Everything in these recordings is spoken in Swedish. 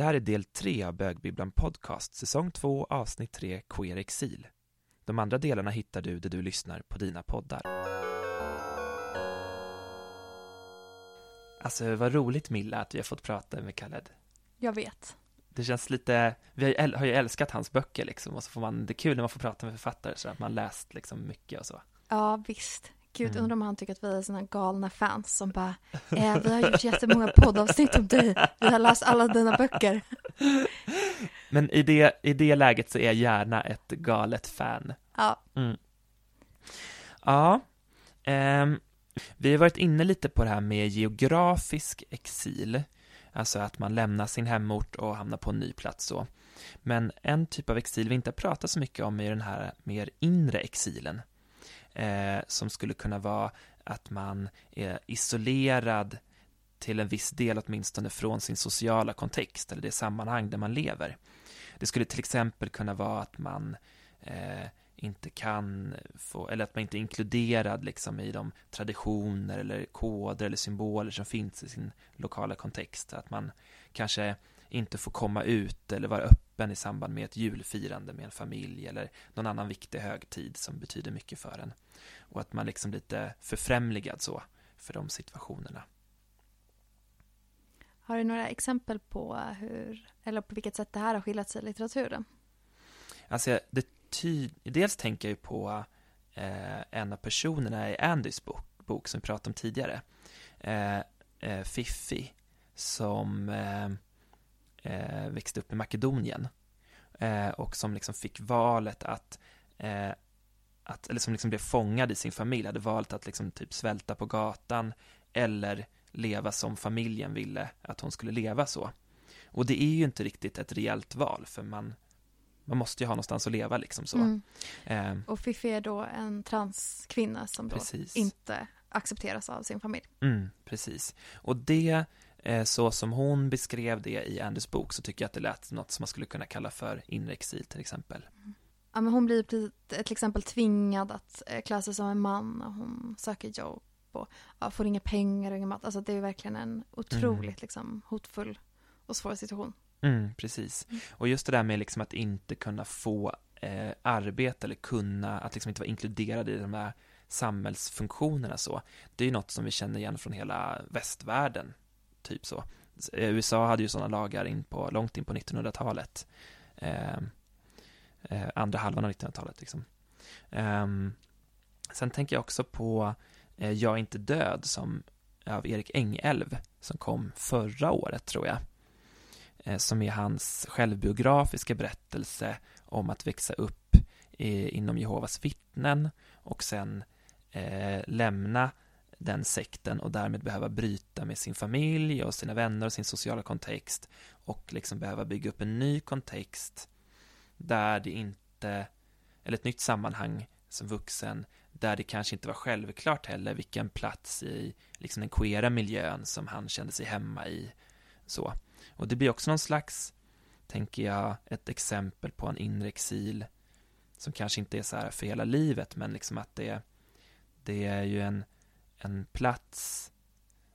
Det här är del tre av Bögbibblan Podcast, säsong 2, avsnitt 3, Queer Exil. De andra delarna hittar du där du lyssnar på dina poddar. Alltså vad roligt Milla att vi har fått prata med Khaled. Jag vet. Det känns lite, vi har ju, har ju älskat hans böcker liksom och så får man, det är kul när man får prata med författare så att man läst liksom mycket och så. Ja, visst. Gud, Mm. undrar om han tycker att vi är såna galna fans som bara, eh, vi har gjort jättemånga poddavsnitt om dig, vi har läst alla dina böcker. Men i det, i det läget så är jag gärna ett galet fan. Ja, Mm. Ja, ehm, vi har varit inne lite på det här med geografisk exil, alltså att man lämnar sin hemort och hamnar på en ny plats så. Men en typ av exil vi inte pratat så mycket om är den här mer inre exilen, eh, som skulle kunna vara att man är isolerad till en viss del åtminstone från sin sociala kontext eller det sammanhang där man lever. Det skulle till exempel kunna vara att man eh, inte kan få, eller att man inte är inkluderad liksom i de traditioner eller koder eller symboler som finns i sin lokala kontext. Att man kanske inte får komma ut eller vara öppen i samband med ett julfirande med en familj eller någon annan viktig högtid som betyder mycket för en. Och att man liksom lite förfrämligad så för de situationerna. har du några exempel på hur, eller på vilket sätt det här har skildrats i litteraturen? Alltså, det ty- dels tänker jag ju på eh, en av personerna i Andys bok, bok som vi pratade om tidigare. Eh, eh, Fiffi, som eh, eh, växte upp i Makedonien eh, och som liksom fick valet att, eh, att eller som liksom blev fångad i sin familj, hade valt att liksom typ svälta på gatan eller leva som familjen ville att hon skulle leva så. Och det är ju inte riktigt ett reellt val, för man man måste ju ha någonstans att leva liksom så. Mm. Eh, Och Fifi är då en transkvinna som då precis. inte accepteras av sin familj. Mm, precis. Och det, så som hon beskrev det i Anders bok, så tycker jag att det lät något som man skulle kunna kalla för inre exil till exempel. Ja, men hon blir till till exempel tvingad att eh, klä sig som en man och hon söker jobb och ja, får inga pengar och ingen mat. Alltså det är verkligen en otroligt Mm. liksom, hotfull och svår situation. Mm, precis. Och just det där med liksom att inte kunna få eh, arbete eller kunna, att liksom inte vara inkluderad i de här samhällsfunktionerna så. Det är ju något som vi känner igen från hela västvärlden, typ så. Eh, USA hade ju sådana lagar in på, långt in på 1900-talet. Eh, eh, andra halvan av 1900-talet liksom. Eh, sen tänker jag också på eh, Jag är inte död som av Erik Engelv som kom förra året tror jag eh, som är hans självbiografiska berättelse om att växa upp eh, inom Jehovas vittnen och sen eh, lämna den sekten och därmed behöva bryta med sin familj och sina vänner och sin sociala kontext och liksom behöva bygga upp en ny kontext där det inte, eller ett nytt sammanhang som vuxen där det kanske inte var självklart heller vilken plats i liksom den queera miljön som han kände sig hemma i så. Och det blir också någon slags, tänker jag, ett exempel på en inre exil som kanske inte är så här för hela livet, men liksom att det, det är ju en, en plats,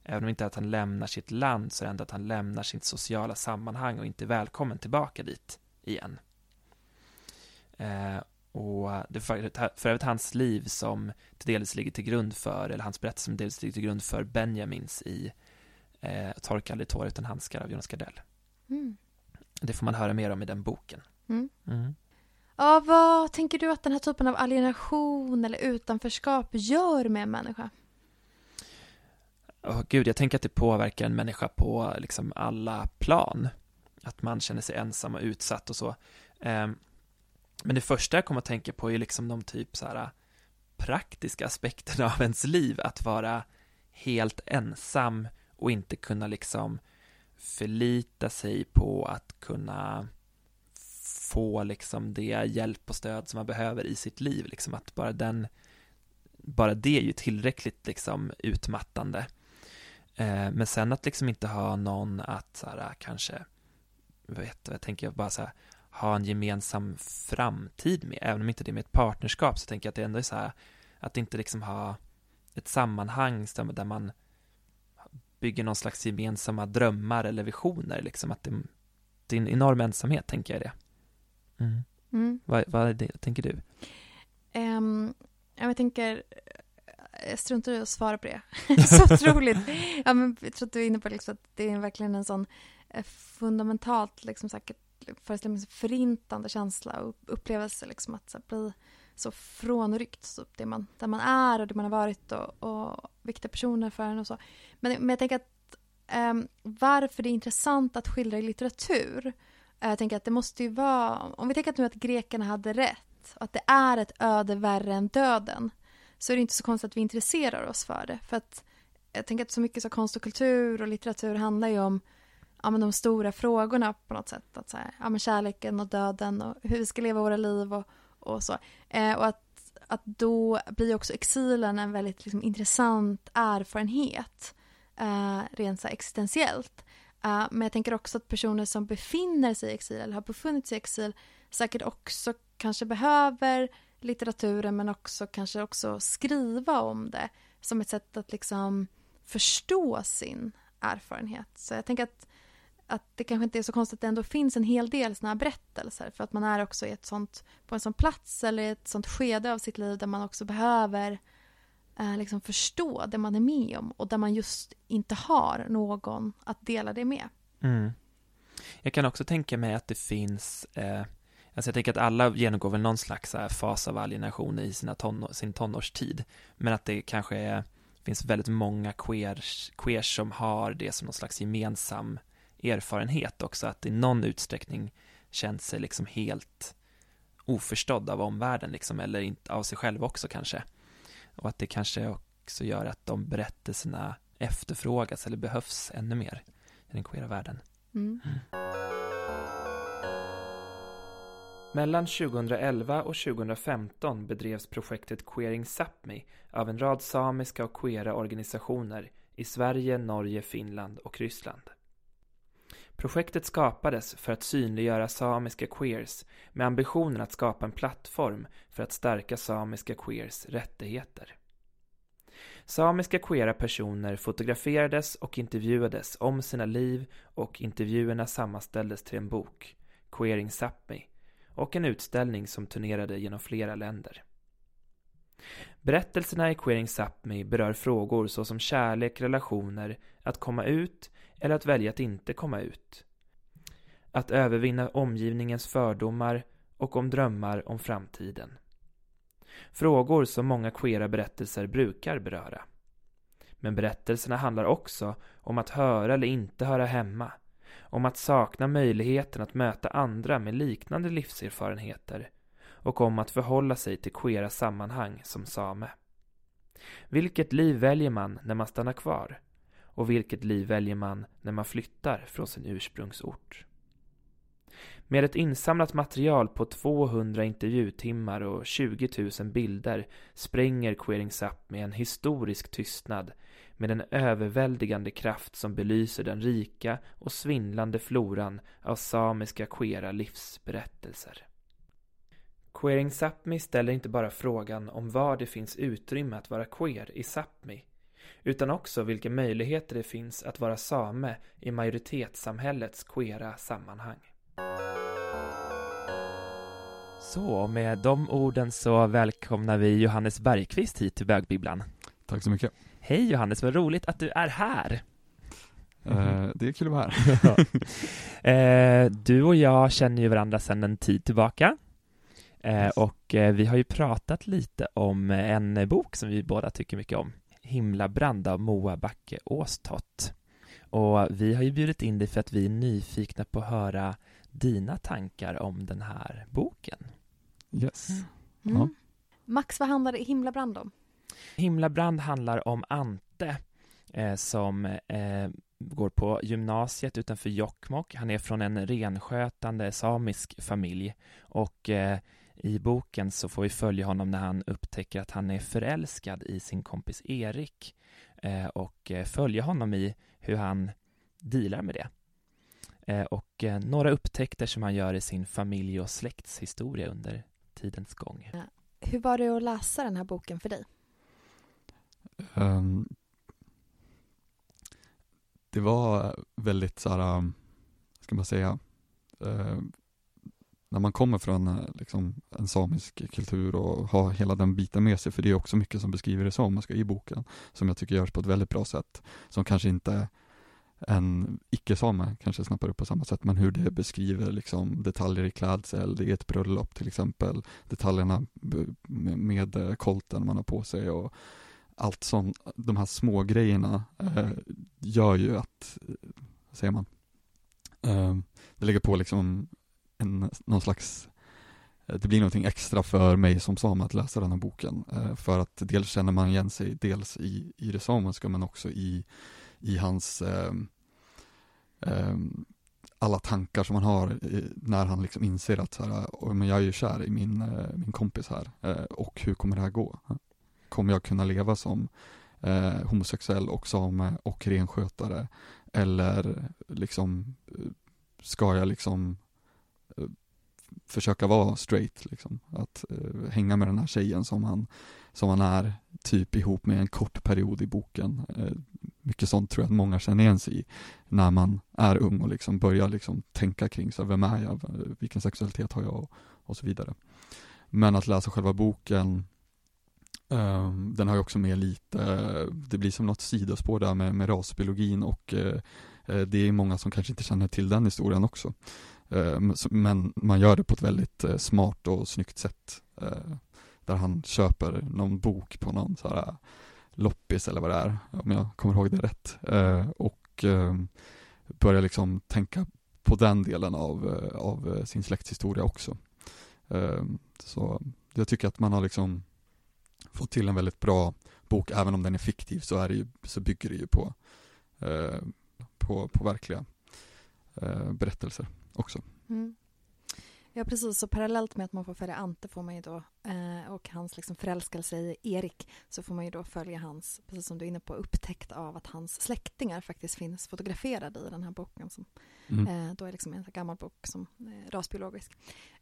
även om inte att han lämnar sitt land, så är det ändå att han lämnar sitt sociala sammanhang och inte är välkommen tillbaka dit igen. Eh, och det är för, övrigt hans liv som till dels ligger till grund för, eller hans berättelse som dels ligger till grund för Benjamins i eh, Torka aldrig tår utan handskar av Jonas Gardell. Mm. Det får man höra mer om i den boken. Mm. Mm. Ja, vad tänker du att den här typen av alienation eller utanförskap gör med en människa? Oh, gud, jag tänker att det påverkar en människa på liksom alla plan. Att man känner sig ensam och utsatt och så. Ehm, men det första jag kommer att tänka på är liksom de typ så här praktiska aspekterna av ens liv. Att vara helt ensam och inte kunna liksom förlita sig på att kunna få liksom det hjälp och stöd som man behöver i sitt liv. Liksom att bara den, bara det är ju tillräckligt liksom utmattande. Eh, men sen att liksom inte ha någon att så här, kanske, vet jag tänker bara så här, ha en gemensam framtid med, även om inte det är med ett partnerskap så tänker jag att det ändå är så här, att inte liksom ha ett sammanhang där man bygger någon slags gemensamma drömmar eller visioner, liksom att det, i en enorm ensamhet, tänker jag det. Mm. Mm. Vad, vad är det, tänker du? Um, jag tänker, jag struntar i att svara på det. så otroligt. Ja, men jag tror att du är inne på liksom att det är verkligen en sån eh, fundamentalt, liksom säkert liksom förintande känsla och upplevelse liksom att så bli så frånryckt så det man, där man är och det man har varit och, och viktiga personer för en och så. Men, men jag tänker att um, varför det är intressant att skildra i litteratur eh, jag tänker att det måste ju vara, om vi tänker att nu att grekerna hade rätt, att det är ett öde värre än döden, så är det inte så konstigt att vi intresserar oss för det. För att jag tänker att så mycket så konst och kultur och litteratur handlar ju om ja, men de stora frågorna på något sätt. Att så här, ja, men kärleken och döden och hur vi ska leva våra liv och, och så. Eh, och att, att då blir också exilen en väldigt liksom, intressant erfarenhet. Eh, rent så här, existentiellt. Uh, men jag tänker också att personer som befinner sig i exil eller har befunnit sig i exil säkert också kanske behöver litteraturen men också kanske också skriva om det som ett sätt att liksom förstå sin erfarenhet. Så jag tänker att, att det kanske inte är så konstigt att det ändå finns en hel del sådana här berättelser för att man är också i ett sånt, på en sån plats eller i ett sånt skede av sitt liv där man också behöver eh, liksom förstå det man är med om och där man just inte har någon att dela det med. Mm. Jag kan också tänka mig att det finns eh, Alltså jag tänker att alla genomgår väl någon slags fas av alienation i sina tonår, sin tonårstid. Men att det kanske är, finns väldigt många queers, queers som har det som någon slags gemensam erfarenhet också. Att i någon utsträckning känt sig liksom helt oförstådd av omvärlden liksom, eller inte av sig själv också kanske. Och att det kanske också gör att de berättelserna efterfrågas eller behövs ännu mer i den queera världen. Mm. Mm. Mellan 2011 och 2015 bedrevs projektet Queering Sápmi av en rad samiska och queera organisationer i Sverige, Norge, Finland och Ryssland. Projektet skapades för att synliggöra samiska queers med ambitionen att skapa en plattform för att stärka samiska queers rättigheter. Samiska queera personer fotograferades och intervjuades om sina liv och intervjuerna sammanställdes till en bok, Queering Sápmi, och en utställning som turnerade genom flera länder. Berättelserna i Queering Sápmi berör frågor såsom kärlek, relationer, att komma ut eller att välja att inte komma ut. Att övervinna omgivningens fördomar och om drömmar om framtiden. Frågor som många queera berättelser brukar beröra. Men berättelserna handlar också om att höra eller inte höra hemma. Om att sakna möjligheten att möta andra med liknande livserfarenheter. Och om att förhålla sig till queera sammanhang som same. Vilket liv väljer man när man stannar kvar? Och vilket liv väljer man när man flyttar från sin ursprungsort? Med ett insamlat material på 200 intervjutimmar och 20 000 bilder spränger Queering Sap med en historisk tystnad med en överväldigande kraft som belyser den rika och svindlande floran av samiska queera livsberättelser. Queering Sápmi ställer inte bara frågan om var det finns utrymme att vara queer i Sápmi, utan också vilka möjligheter det finns att vara same i majoritetssamhällets queera sammanhang. Så, med de orden så välkomnar vi Johannes Bergqvist hit till Bögbibblan. Tack så mycket. Hej Johannes, vad roligt att du är här. Uh, det är kul att vara här. uh, du och jag känner ju varandra sedan en tid tillbaka. Uh, och vi har ju pratat lite om en bok som vi båda tycker mycket om. Himlabrand av Moa Backe Åstott. Och vi har ju bjudit in dig för att vi är nyfikna på att höra dina tankar om den här boken. Yes. Mm. Ja. Max, vad handlar Himlabrand om? Himlabrand handlar om Ante eh, som eh, går på gymnasiet utanför Jokkmokk. Han är från en renskötande samisk familj och eh, i boken så får vi följa honom när han upptäcker att han är förälskad i sin kompis Erik eh, och eh, följa honom i hur han dealar med det. Eh, och eh, några upptäckter som han gör i sin familj och släktshistoria under tidens gång. Hur var det att läsa den här boken för dig? Um, det var väldigt så här, ehm, ska man säga, uh, när man kommer från eh, liksom, en samisk kultur och har hela den biten med sig, för det är också mycket som beskriver det samiska i boken, som jag tycker görs på ett väldigt bra sätt, som kanske inte en icke-same kanske snappar upp på samma sätt, men hur det beskriver liksom detaljer i klädsel, det är ett bröllop till exempel, detaljerna med eh, kolten man har på sig och allt sånt, de här små grejerna eh, gör ju att, säger man, eh, det lägger på liksom en, någon slags eh, det blir någonting extra för mig som same att läsa den här boken. Eh, för att dels känner man igen sig dels i, i det samiska men också i, i hans eh, eh, alla tankar som han har när han liksom inser att så här, men jag är ju kär i min, min kompis här och hur kommer det här gå? Kommer jag kunna leva som eh, homosexuell och same och renskötare? Eller liksom eh, ska jag liksom eh, försöka vara straight liksom. Att eh, hänga med den här tjejen som han, som han är typ ihop med en kort period i boken. Eh, mycket sånt tror jag att många känner igen sig i när man är ung och liksom börjar liksom tänka kring så här, vem är jag, vilken sexualitet har jag och, och så vidare. Men att läsa själva boken um, den har ju också med lite, det blir som något sidospår där med, med rasbiologin och uh, det är många som kanske inte känner till den historien också. Uh, men man gör det på ett väldigt eh, smart och snyggt sätt. Uh, där han köper någon bok på någon så här loppis eller vad det är, om jag kommer ihåg det rätt. Och ehm, börjar liksom tänka på den delen av, av sin släkthistoria också. Så jag tycker att man har liksom fått till en väldigt bra bok, även om den är fiktiv så, är det ju, så bygger det ju på, eh, på, på verkliga eh, berättelser också. Mm. Ja, precis. Så parallellt med att man får följa Ante får man ju då, eh, och hans liksom förälskelse i Erik så får man ju då följa hans, precis som du är inne på, upptäckt av att hans släktingar faktiskt finns fotograferade i den här boken som mm. eh, då är liksom en gammal bok som eh, rasbiologisk.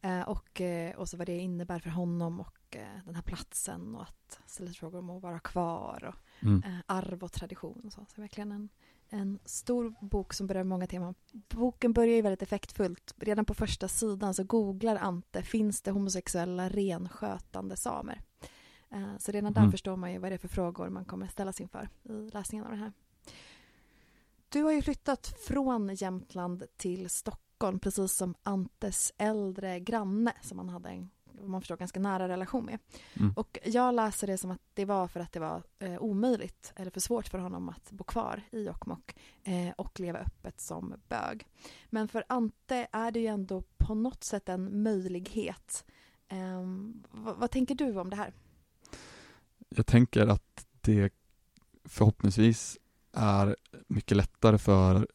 Eh, och, eh, och så vad det innebär för honom och eh, den här platsen och att ställa frågor om att vara kvar och mm. arv och tradition och så. Så verkligen en en stor bok som berör många teman. Boken börjar ju väldigt effektfullt. Redan på första sidan så googlar Ante, finns det homosexuella renskötande samer? Eh, så redan där mm. förstår man ju vad det är för frågor man kommer ställas inför i läsningen av det här. Du har ju flyttat från Jämtland till Stockholm precis som Antes äldre granne som han hade en man förstår, ganska nära relation med. Mm. Och jag läser det som att det var för att det var eh, omöjligt eller för svårt för honom att bo kvar i Jokkmokk eh, och leva öppet som bög. Men för Ante är det ju ändå på något sätt en möjlighet. Eh, vad, vad tänker du om det här? Jag tänker att det förhoppningsvis är mycket lättare för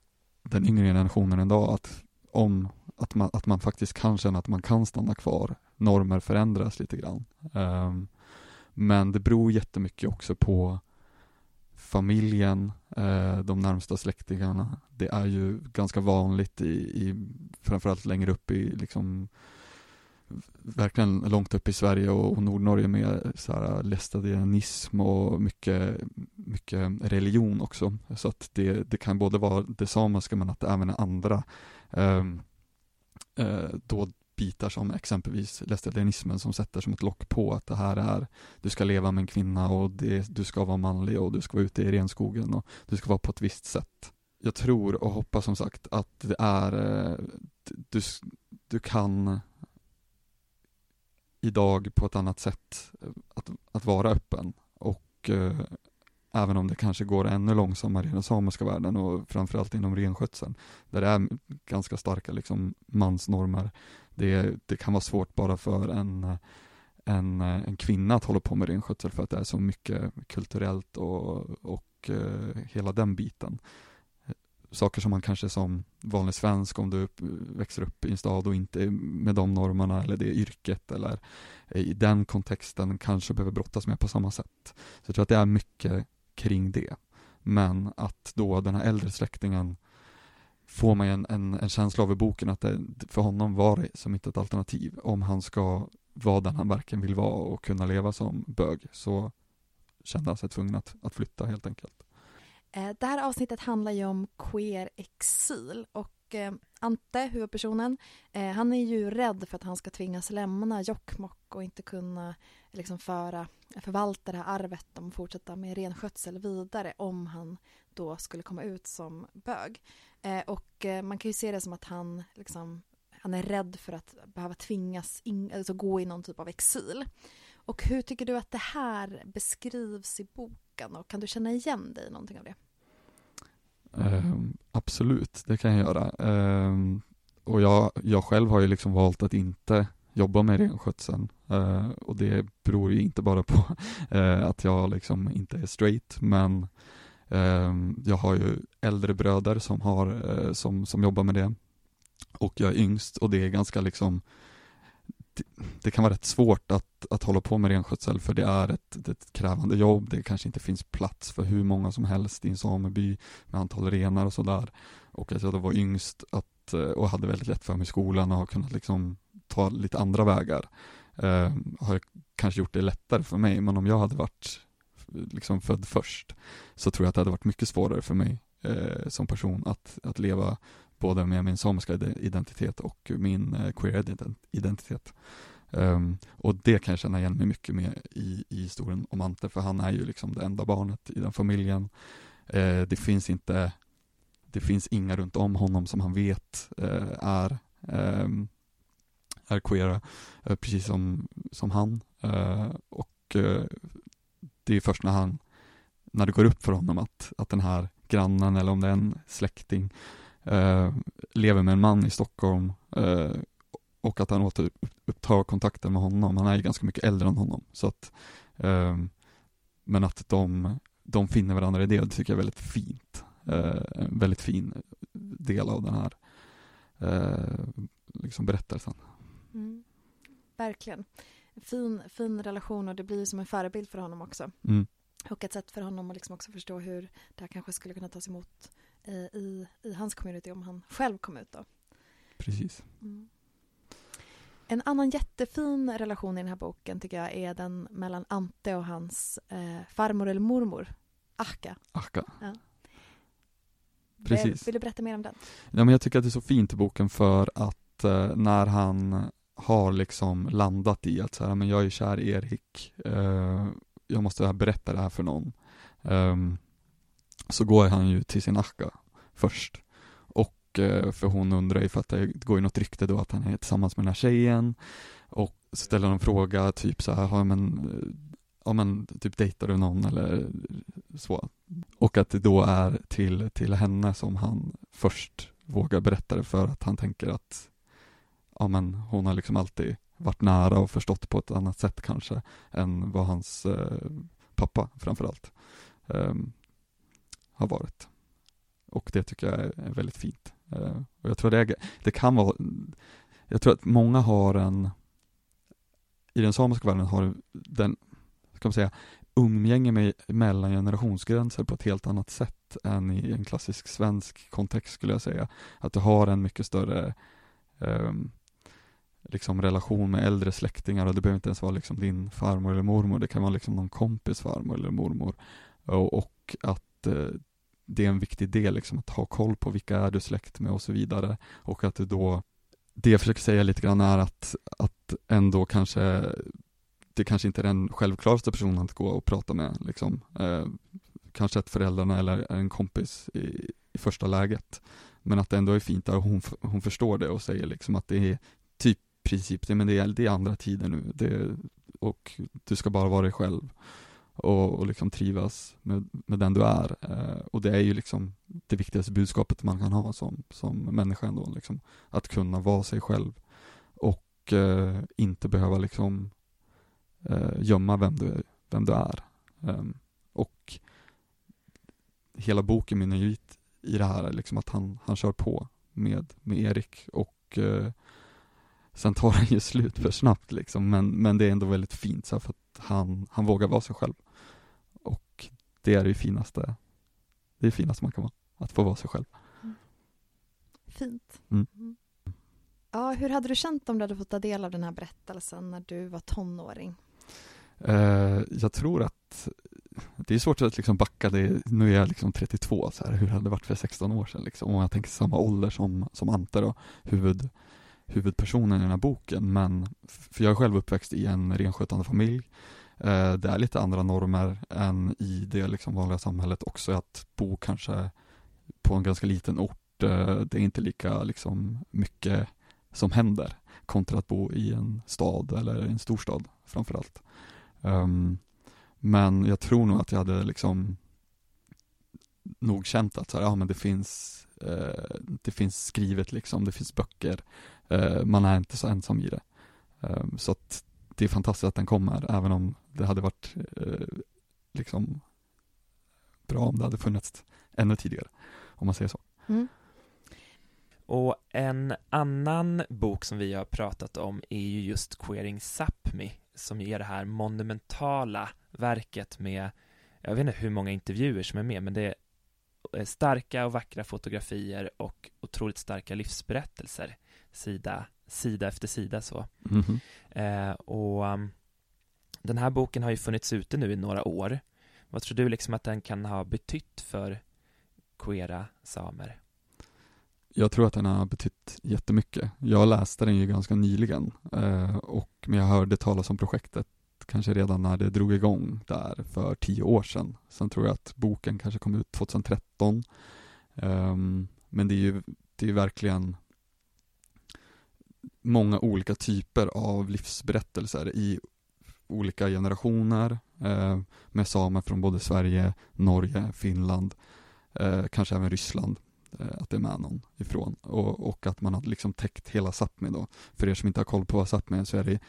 den yngre generationen idag att om att man, att man faktiskt kan känna att man kan stanna kvar normer förändras lite grann. Um, men det beror jättemycket också på familjen, eh, de närmsta släktingarna. Det är ju ganska vanligt i, i framförallt längre upp i liksom verkligen långt upp i Sverige och, och Nordnorge med så här lästadianism och mycket, mycket religion också. Så att det, det kan både vara det samiska men att det även är andra eh, eh, då bitar som exempelvis lästadianismen som sätter som ett lock på att det här är, du ska leva med en kvinna och det, du ska vara manlig och du ska vara ute i renskogen och du ska vara på ett visst sätt. Jag tror och hoppas som sagt att det är, eh, du, du kan idag på ett annat sätt eh, att, att vara öppen och eh, även om det kanske går ännu långsammare i den samiska världen och framförallt inom renskötseln där det är ganska starka liksom mansnormer det, det kan vara svårt bara för en, en, en kvinna att hålla på med renskötsel för att det är så mycket kulturellt och, och eh, hela den biten. Saker som man kanske som vanlig svensk, om du växer upp i en stad och inte med de normerna eller det yrket eller i den kontexten kanske behöver brottas med på samma sätt. Så jag tror att det är mycket kring det. Men att då den här äldre släktingen får man en, en, en, känsla av i boken att det för honom var det som inte ett alternativ. Om han ska vara den han verkligen vill vara och kunna leva som bög så kände han sig tvungen att, att flytta helt enkelt. Eh, det här avsnittet handlar ju om queer exil och och eh, Ante, huvudpersonen, eh, han är ju rädd för att han ska tvingas lämna Jokkmokk och inte kunna liksom föra, förvalta det här arvet och fortsätta med renskötsel vidare om han då skulle komma ut som bög. Eh, och eh, man kan ju se det som att han liksom han är rädd för att behöva tvingas in, alltså gå i någon typ av exil. Och hur tycker du att det här beskrivs i boken och kan du känna igen dig i någonting av det? Um, absolut, det kan jag göra. Um, och jag, jag själv har ju liksom valt att inte jobba med renskötseln uh, och det beror ju inte bara på uh, att jag liksom inte är straight men um, jag har ju äldre bröder som, har, uh, som, som jobbar med det och jag är yngst och det är ganska liksom det, kan vara rätt svårt att, att hålla på med renskötsel för det är ett, ett krävande jobb. Det kanske inte finns plats för hur många som helst i en sameby med antal renar och sådär. Och att jag då var yngst att, eh, och hade väldigt lätt för mig i skolan och har kunnat liksom ta lite andra vägar. Eh, har kanske gjort det lättare för mig, men om jag hade varit liksom född först så tror jag att det hade varit mycket svårare för mig eh, som person att, att leva både med min samiska identitet och min eh, queer identitet. Um, och det kan jag känna igen mig mycket med i, i historien om Ante, för han är ju liksom det enda barnet i den familjen. Uh, det finns inte, det finns inga runt om honom som han vet uh, är, um, är queera, uh, precis som, som han. och det är först när han, när det går upp för honom att, att den här grannen eller om det är en släkting eh, lever med en man i Stockholm eh, och att han återupptar kontakten med honom. Han är ju ganska mycket äldre än honom. Så att, eh, men att de, de finner varandra i det, det tycker jag är väldigt fint. Eh, en väldigt fin del av den här eh, liksom berättelsen. Mm. Verkligen. Fin, fin relation och det blir som en förebild för honom också. Mm. Och ett sätt för honom att liksom också förstå hur det här kanske skulle kunna tas emot i, i hans community om han själv kom ut då. Precis. Mm. En annan jättefin relation i den här boken tycker jag är den mellan Ante och hans eh, farmor eller mormor, Ahka. Ahka. Ja. Precis. Vill du berätta mer om den? Ja, men jag tycker att det är så fint i boken för att eh, när han har liksom landat i att så här, men jag är kär i Erik, eh, jag måste berätta det här för någon. Um, så går han ju till sin Akka först. Och eh, för hon undrar ju för att det går ju något rykte då att han är tillsammans med den här tjejen. Och så ställer hon en fråga typ så här, ja men, eh, ja men typ dejtar du någon eller så. Och att det då är till, till henne som han först vågar berätta det för att han tänker att ja men hon har liksom alltid varit nära och förstått på ett annat sätt kanske än vad hans eh, pappa framförallt. Um, har varit. Och det tycker jag är väldigt fint. Eh, och jag tror det, det kan vara, jag tror att många har en, i den samiska världen har den, ska man säga, umgänge med, mellan generationsgränser på ett helt annat sätt än i en klassisk svensk kontext skulle jag säga. Att du har en mycket större um, liksom relation med äldre släktingar och det behöver inte ens vara liksom din farmor eller mormor, det kan vara liksom någon kompis farmor eller mormor. Och, och att eh, det är en viktig del, liksom, att ha koll på vilka är du släkt med och så vidare. Och att du då, det jag försöker säga lite grann är att, att ändå kanske, det kanske inte är den självklaraste personen att gå och prata med, liksom. Eh, kanske att föräldrarna eller en kompis i, i första läget. Men att det ändå är fint att hon, hon förstår det och säger liksom att det är typ princip, det, men det är, det är andra tider nu, det, och du ska bara vara dig själv och, och liksom trivas med, med den du är. Eh, och det är ju liksom det viktigaste budskapet man kan ha som, som människa ändå, liksom, att kunna vara sig själv och eh, inte behöva liksom eh, gömma vem du, vem du är. Ehm, och hela boken mynnar ju ut i det här, liksom att han, han kör på med, med Erik och eh, sen tar han ju slut för snabbt liksom, men, men det är ändå väldigt fint så för att han, han vågar vara sig själv det är det finaste, det är finaste man kan vara, att få vara sig själv. Mm. Fint. Mm. mm. Ja, hur hade du känt om du hade fått ta del av den här berättelsen när du var tonåring? Eh, jag tror att det är svårt att liksom backa, det, nu är jag liksom 32, så här, hur hade det varit för 16 år sedan liksom? Om jag tänker samma ålder som, som Ante då, huvud, huvudpersonen i den här boken, men för jag är själv uppväxt i en renskötande familj, Eh, det är lite andra normer än i det liksom vanliga samhället också, att bo kanske på en ganska liten ort, eh, det är inte lika liksom mycket som händer kontra att bo i en stad eller en storstad framförallt. Um, men jag tror nog att jag hade liksom nog känt att så här, ja men det finns eh, det finns skrivet liksom, det finns böcker. Eh, man är inte så ensam i det. Um, så att det är fantastiskt att den kommer även om det hade varit eh, liksom bra om det hade funnits ännu tidigare om man säger så. Mm. Och en annan bok som vi har pratat om är ju just Queering Sápmi som ger det här monumentala verket med, jag vet inte hur många intervjuer som är med, men det är starka och vackra fotografier och otroligt starka livsberättelser, sida, sida efter sida så. Mm eh, och um, den här boken har ju funnits ute nu i några år. Vad tror du liksom att den kan ha betytt för queera samer? Jag tror att den har betytt jättemycket. Jag läste den ju ganska nyligen eh, och men jag hörde talas om projektet kanske redan när det drog igång där för tio år sedan. Sen tror jag att boken kanske kom ut 2013. Um, ehm, men det är ju det är verkligen många olika typer av livsberättelser i olika generationer eh, med samer från både Sverige, Norge, Finland, eh, kanske även Ryssland eh, att det är med någon ifrån och, och att man har liksom täckt hela Sápmi då. För er som inte har koll på vad Sápmi är så är det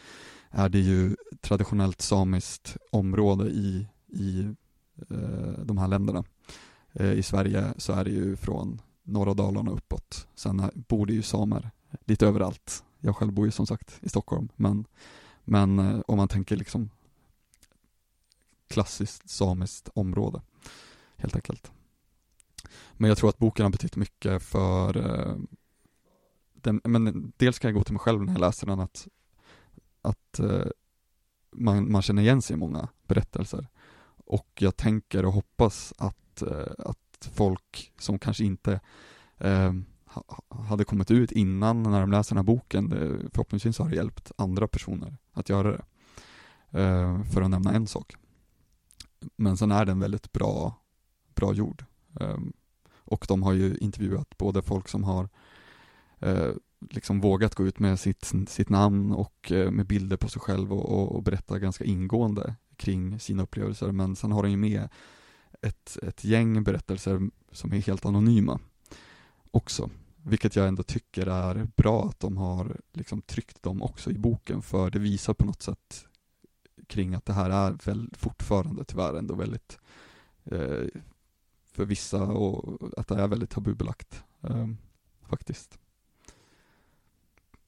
är det ju traditionellt samiskt område i, i eh, de här länderna. Eh, I Sverige så är det ju från norra Dalarna uppåt. Sen bor det ju samer lite överallt. Jag själv bor ju som sagt i Stockholm, men, men eh, om man tänker liksom klassiskt samiskt område, helt enkelt. Men jag tror att boken har betytt mycket för eh, den, men dels kan jag gå till mig själv när jag läser den att att eh, man, man känner igen sig i många berättelser. Och jag tänker och hoppas att, eh, att folk som kanske inte eh, hade kommit ut innan när de läser den här boken, det, förhoppningsvis har det hjälpt andra personer att göra det. Eh, för att nämna en sak. Men sen är den väldigt bra, bra gjord. Eh, och de har ju intervjuat både folk som har eh, liksom vågat gå ut med sitt, sitt namn och eh, med bilder på sig själv och, och, och, berätta ganska ingående kring sina upplevelser. Men sen har den ju med ett, ett gäng berättelser som är helt anonyma också. Vilket jag ändå tycker är bra att de har liksom tryckt dem också i boken för det visar på något sätt kring att det här är väl fortfarande tyvärr ändå väldigt eh, för vissa och att det är väldigt tabubelagt eh, faktiskt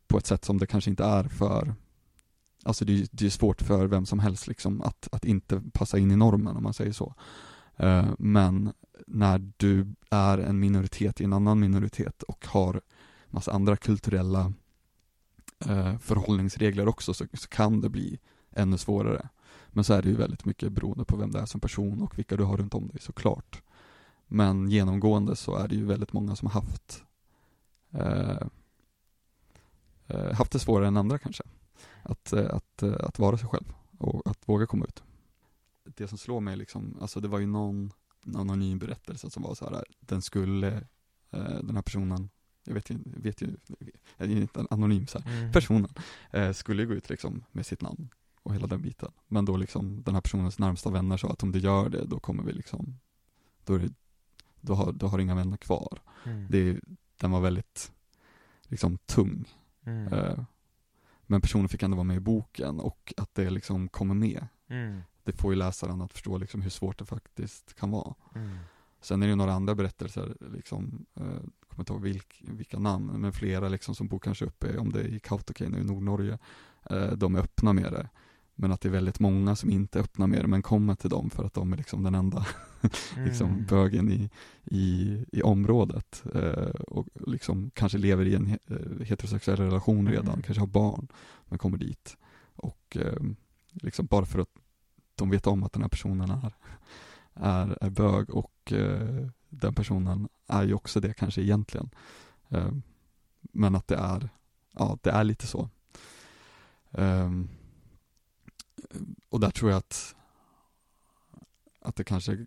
på ett sätt som det kanske inte är för Alltså det är, det är svårt för vem som helst liksom att, att inte passa in i normen om man säger så. Eh, men när du är en minoritet i en annan minoritet och har massa andra kulturella eh, förhållningsregler också så, så, kan det bli ännu svårare. Men så är det ju väldigt mycket beroende på vem det är som person och vilka du har runt om dig såklart. Men genomgående så är det ju väldigt många som har haft Eh, eh haft det svårare än andra kanske. Att, eh, att, eh, att vara sig själv och att våga komma ut. Det som slår mig liksom, alltså det var ju någon anonym berättelse som var så här, den skulle, den här personen, jag vet ju, vet ju, jag är inte anonym så här, mm. personen, skulle gå ut liksom med sitt namn och hela den biten. Men då liksom den här personens närmsta vänner sa att om du gör det, då kommer vi liksom, då det, då har, då har inga vänner kvar. Mm. Det, den var väldigt, liksom tung Mm. Eh, men personen fick ändå vara med i boken och att det liksom kommer med. Mm. Det får ju läsaren att förstå liksom hur svårt det faktiskt kan vara. Mm. Sen är det några andra berättelser, liksom, eh, kommer inte ihåg vilk, vilka namn, men flera liksom som bor kanske uppe, om det är i Kautokeino i Nordnorge, eh, de är öppna med det. Men att det är väldigt många som inte öppnar med det men kommer till dem för att de är liksom den enda liksom mm. bögen i, i, i området eh, och liksom kanske lever i en eh, heterosexuell relation redan, mm. kanske har barn men kommer dit och eh, liksom bara för att de vet om att den här personen är, är, är bög och eh, den personen är ju också det kanske egentligen. Eh, men att det är, ja det är lite så. Eh, och där tror jag att att det kanske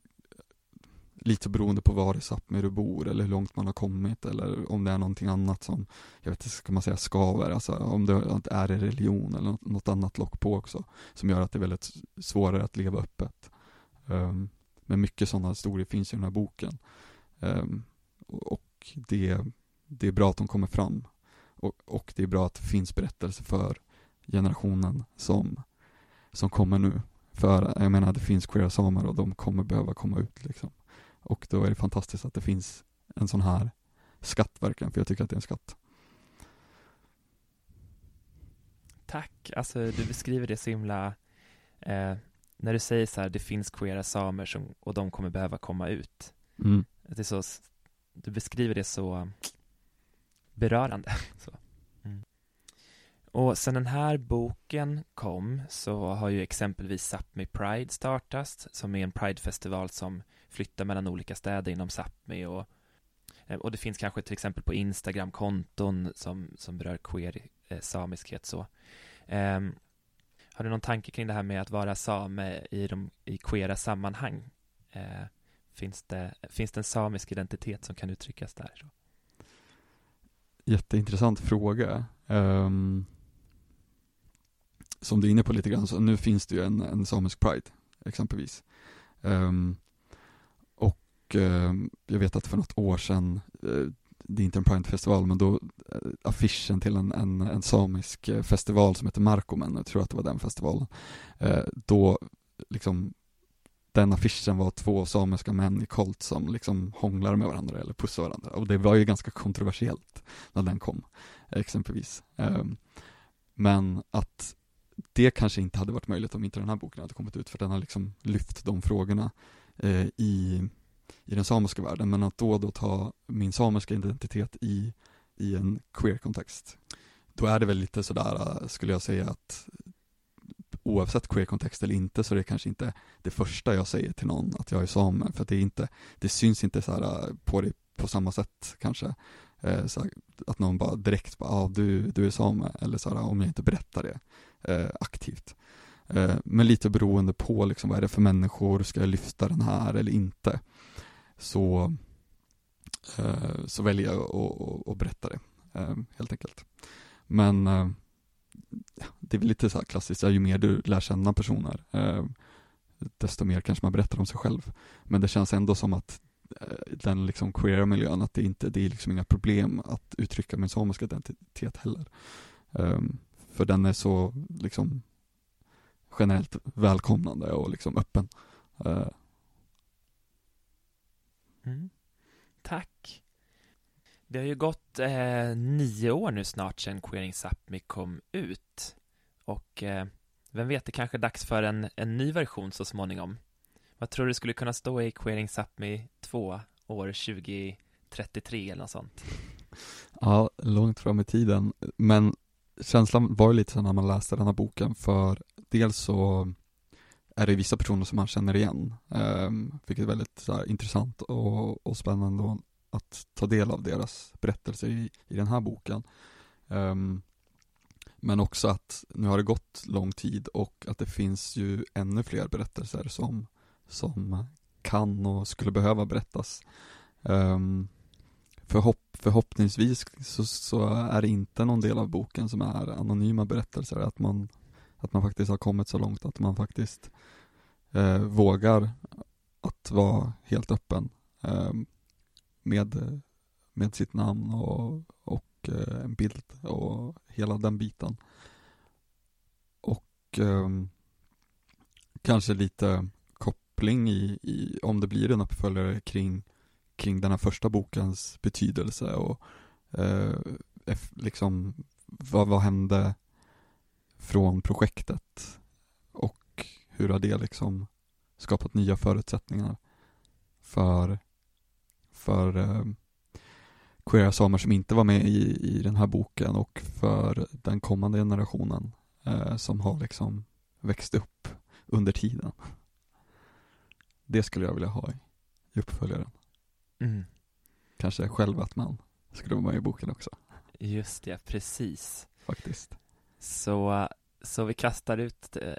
lite beroende på var i Sápmi du bor eller hur långt man har kommit eller om det är någonting annat som, jag vet inte, ska man säga skaver, alltså om det är en religion eller något annat lock på också som gör att det är väldigt svårare att leva öppet. Um, men mycket sådana historier finns i den här boken. Um, och det, det är bra att de kommer fram. Och, och det är bra att det finns berättelser för generationen som, som kommer nu. För jag menar, det finns queera samer och de kommer behöva komma ut liksom. Och då är det fantastiskt att det finns en sån här skatt verkligen, för jag tycker att det är en skatt. Tack, alltså du beskriver det så himla, eh, när du säger så här, det finns queera samer som, och de kommer behöva komma ut. Mm. Det är så, du beskriver det så berörande. Så. Och sen den här boken kom så har ju exempelvis Sápmi Pride startats som är en Pride-festival som flytta mellan olika städer inom Sápmi och, eh, och det finns kanske till exempel på Instagram-konton som, som berör queer eh, samiskhet så. Um, har du någon tanke kring det här med att vara same i, de, i queera sammanhang? Uh, finns, det, finns det en samisk identitet som kan uttryckas där? Så? Jätteintressant fråga. Um, som du är inne på lite grann, så nu finns det ju en, en samisk pride exempelvis. Um, och eh, jag vet att för något år sedan, eh, det är inte en Pride-festival, men då eh, affischen till en, en, en samisk eh, festival som heter Markomen, jag tror att det var den festivalen, eh, då liksom den affischen var två samiska män i kolt som liksom hånglar med varandra eller pussar varandra och det var ju ganska kontroversiellt när den kom, exempelvis. Ehm, men att det kanske inte hade varit möjligt om inte den här boken hade kommit ut, för den har liksom lyft de frågorna i, i den samiska världen, men att då och då ta min samiska identitet i, i en queer-kontext, då är det väl lite sådär, äh, skulle jag säga att oavsett queer-kontext eller inte så är det kanske inte det första jag säger till någon att jag är same, för att det är inte, det syns inte så här äh, på det på samma sätt kanske. Eh, här, att någon bara direkt bara, ah, du, du är same, eller så här, ah, om jag inte berättar det eh, aktivt. Eh, men lite beroende på liksom, vad är det för människor, ska jag lyfta den här eller inte? Så, eh, så väljer jag att, att berätta det, eh, helt enkelt. Men eh, det är väl lite så här klassiskt, ju mer du lär känna personer, eh, desto mer kanske man berättar om sig själv. Men det känns ändå som att eh, den liksom queera miljön, att det inte det är liksom inga problem att uttrycka min samiska identitet heller. Um, för den är så liksom generellt välkomnande och liksom öppen. Uh. Mm. Tack. Det har ju gått eh, nio år nu snart sedan Queering Sápmi kom ut. Och eh, vem vet, det kanske är dags för en, en ny version så småningom. Vad tror du skulle kunna stå i Queering Sápmi 2 år 2033 eller något sånt? Ja, långt fram i tiden. Men känslan var ju lite så när man läste den här boken för dels så är det vissa personer som man känner igen, eh, vilket är väldigt så här, intressant och, och spännande att ta del av deras berättelser i, i den här boken. Eh, men också att nu har det gått lång tid och att det finns ju ännu fler berättelser som, som kan och skulle behöva berättas. Um, förhopp, förhoppningsvis så, så, är det inte någon del av boken som är anonyma berättelser, att man, att man faktiskt har kommit så långt att man faktiskt eh, vågar att vara helt öppen eh, med, med sitt namn och, och eh, en bild och hela den biten. Och ehm, kanske lite koppling i, i, om det blir en uppföljare kring kring den här första bokens betydelse och eh, liksom vad, vad hände från projektet och hur har det liksom skapat nya förutsättningar för, för eh, queera samer som inte var med i, i den här boken och för den kommande generationen eh, som har liksom växt upp under tiden. Det skulle jag vilja ha i, i uppföljaren. Mm. Kanske själv att man skulle vara med i boken också, Just det, precis. faktiskt. Så, så vi kastar ut eh,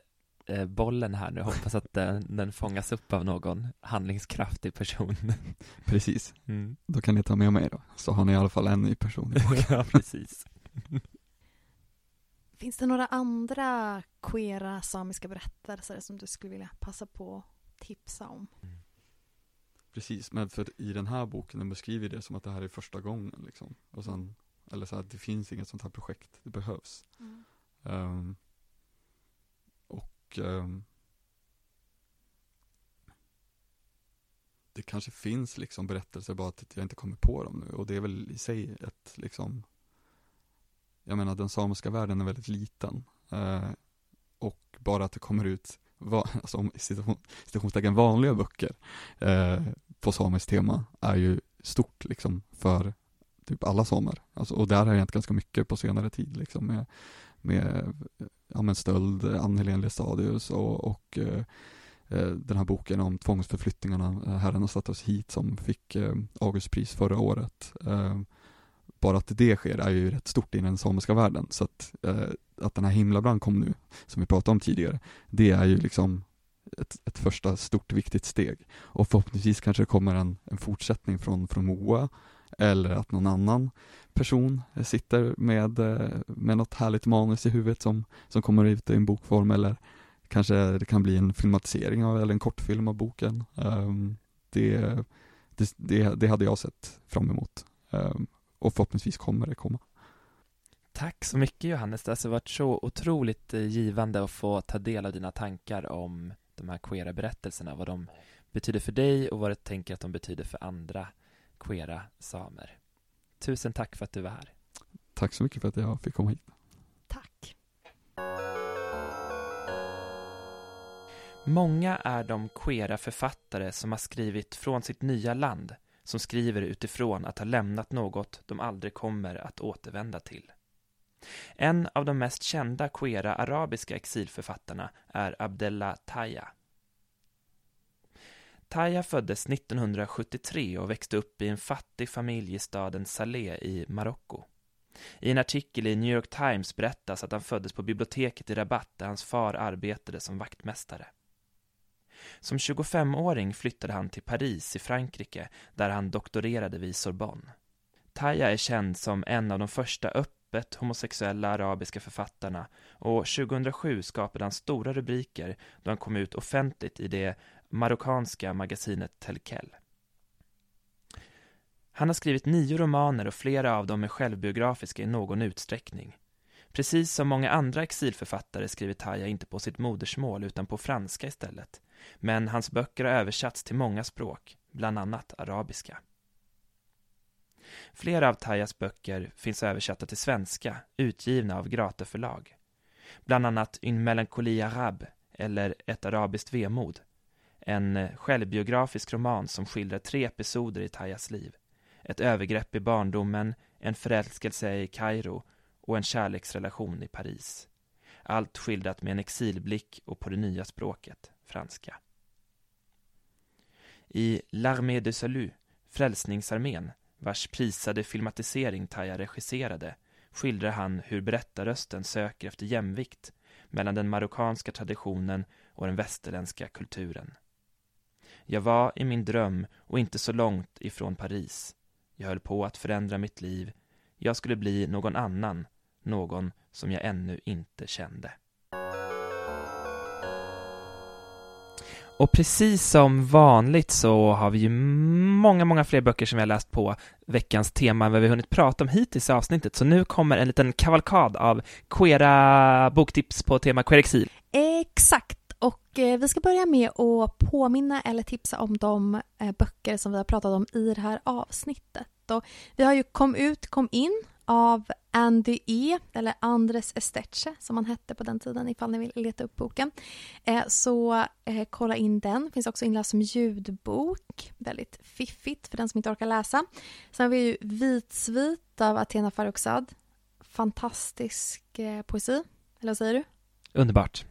eh, bollen här nu, hoppas att den, den fångas upp av någon handlingskraftig person. Precis. Mm. Då kan ni ta med mig då, så har ni i alla fall en ny person i boken. ja, precis. Finns det några andra queera samiska berättelser som du skulle vilja passa på att tipsa om? Precis, men för i den här boken, den beskriver det som att det här är första gången liksom. Och sen, eller så här, det finns inget sånt här projekt, det behövs. Ehm, och ehm, det kanske finns liksom berättelser bara att jag inte kommer på dem nu och det är väl i sig ett liksom Jag menar den samiska världen är väldigt liten eh, och bara att det kommer ut va, alltså, om citationstecken vanliga böcker eh, på samiskt tema är ju stort liksom för typ alla samer. Alltså, och där har det hänt ganska mycket på senare tid liksom med, med ja, men stöld, eh, Ann-Helén Lestadius och, och eh, eh, den här boken om tvångsförflyttningarna, eh, Herren har satt oss hit, som fick eh, Augustpris förra året. Eh, bara att det sker är ju rätt stort i den samiska världen, så att, eh, att den här himlabrand kom nu, som vi pratade om tidigare, det är ju liksom ett, ett första stort viktigt steg. Och förhoppningsvis kanske det kommer en, en fortsättning från, från Moa, eller att någon annan person eh, sitter med, eh, med något härligt manus i huvudet som, som kommer ut i en bokform eller kanske det kan bli en filmatisering av, eller en kortfilm av boken. Ehm, det, det, det, det hade jag sett fram emot. Ehm, och förhoppningsvis kommer det komma. Tack så mycket Johannes, det har alltså varit så otroligt eh, givande att få ta del av dina tankar om de här queera berättelserna, vad de betyder för dig och vad du tänker att de betyder för andra queera samer. Tusen tack för att du var här. Tack så mycket för att jag fick komma hit. Tack. Många är de queera författare som har skrivit från sitt nya land, som skriver utifrån att ha lämnat något de aldrig kommer att återvända till. En av de mest kända queera arabiska exilförfattarna är Abdella Taya. Taya föddes 1973 och växte upp i en fattig familj i staden Saleh i Marocko. I en artikel i New York Times berättas att han föddes på biblioteket i Rabat där hans far arbetade som vaktmästare. Som 25-åring flyttade han till Paris i Frankrike där han doktorerade vid Sorbonne. Taya är känd som en av de första öppet homosexuella arabiska författarna och 2007 skapade han stora rubriker då han kom ut offentligt i det marockanska magasinet Telkel. Han har skrivit nio romaner och flera av dem är självbiografiska i någon utsträckning. Precis som många andra exilförfattare skriver Taya inte på sitt modersmål utan på franska istället. Men hans böcker har översatts till många språk, bland annat arabiska. Flera av Tayas böcker finns översatta till svenska, utgivna av Grate förlag. Bland annat Un melancholie arabe, eller Ett arabiskt vemod. En självbiografisk roman som skildrar tre episoder i Tayas liv. Ett övergrepp i barndomen, en förälskelse i Kairo och en kärleksrelation i Paris. Allt skildrat med en exilblick och på det nya språket, franska. I L'Armée de Salut, Frälsningsarmén, vars prisade filmatisering Taya regisserade, skildrar han hur berättarrösten söker efter jämvikt mellan den marockanska traditionen och den västerländska kulturen. Jag var i min dröm och inte så långt ifrån Paris. Jag höll på att förändra mitt liv. Jag skulle bli någon annan, någon som jag ännu inte kände. Och precis som vanligt så har vi ju många, många fler böcker som vi har läst på veckans tema än vad vi hunnit prata om hittills i avsnittet. Så nu kommer en liten kavalkad av queera boktips på tema queer exil. Exakt. Och eh, vi ska börja med att påminna eller tipsa om de eh, böcker som vi har pratat om i det här avsnittet. Och vi har ju Kom ut, kom in av Andy E, eller Andres Esteche som han hette på den tiden ifall ni vill leta upp boken. Eh, så eh, kolla in den. Finns också inläst som ljudbok. Väldigt fiffigt för den som inte orkar läsa. Sen har vi ju Vitsvit av Athena Farrokhzad. Fantastisk eh, poesi. Eller vad säger du? Underbart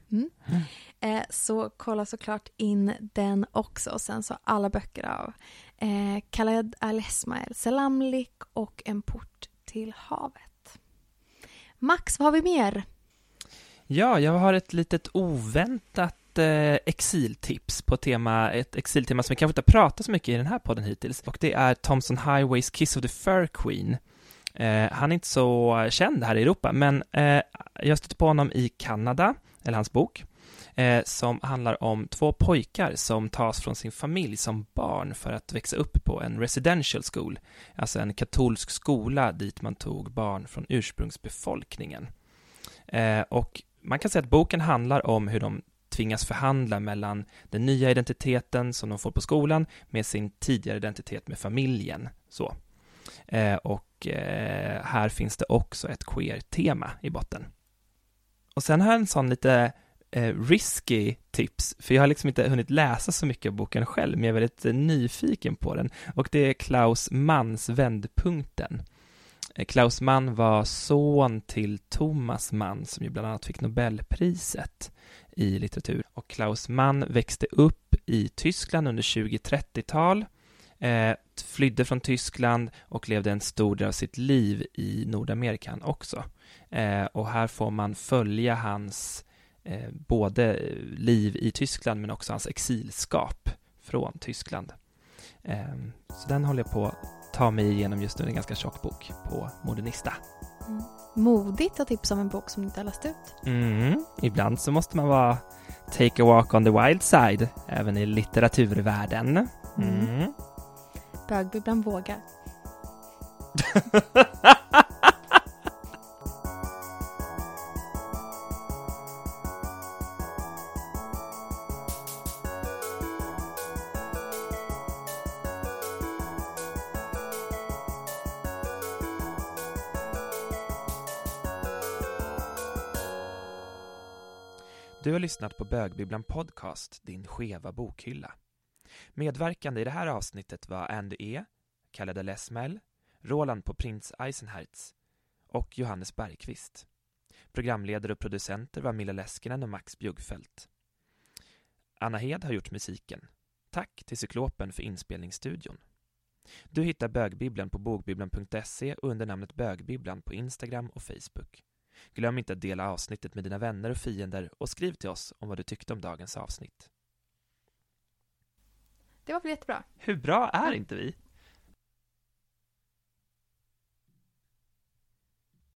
eh, så kolla såklart in den också. Och sen så alla böcker av eh, Khaled Al-Esmael, Selamlik och En port till havet. Max, vad har vi mer? Ja, jag har ett litet oväntat eh, exiltips på tema, ett exiltema som vi kanske inte har pratat så mycket i den här podden hittills. Och det är Thompson Highways Kiss of the Fur Queen. Eh, han är inte så känd här i Europa, men eh, jag stötte på honom i Kanada, eller hans bok, eh, som handlar om två pojkar som tas från sin familj som barn för att växa upp på en residential school, alltså en katolsk skola dit man tog barn från ursprungsbefolkningen. Eh, och man kan säga att boken handlar om hur de tvingas förhandla mellan den nya identiteten som de får på skolan med sin tidigare identitet med familjen. Så. Eh, och eh, här finns det också ett queer-tema i botten. Och sen har jag en sån lite eh, risky tips, för jag har liksom inte hunnit läsa så mycket av boken själv, men jag är väldigt eh, nyfiken på den. Och det är Klaus Manns Vändpunkten. Eh, Klaus Mann var son till Thomas Mann som ju bland annat fick Nobelpriset i litteratur. Och Klaus Mann växte upp i Tyskland under 20-30-tal, eh, flydde från Tyskland och levde en stor del av sitt liv i Nordamerika också. Eh, och här får man följa hans eh, både liv i Tyskland men också hans exilskap från Tyskland. Eh, så den håller jag på att ta mig igenom just nu, en ganska tjock bok på Modernista. Mm. Modigt att tipsa om en bok som du inte har läst ut. Mm, ibland så måste man vara take a walk on the wild side, även i litteraturvärlden. Mm. Bögbubblan vågar. har lyssnat på Bögbibblan Podcast, din skeva bokhylla. Medverkande i det här avsnittet var Andy E, Kalle El-Esmael, Roland på Prins Eisenherz och Johannes Bergqvist. Programledare och producenter var Milla Leskinen och Max Bjuggfeldt. Anna Hed har gjort musiken. Tack till Cyklopen för inspelningsstudion. Du hittar Bögbibblan på bogbibblan.se och under namnet Bögbibblan på Instagram och Facebook. Glöm inte att dela avsnittet med dina vänner och fiender och skriv till oss om vad du tyckte om dagens avsnitt. Det var väl jättebra? Hur bra är inte vi?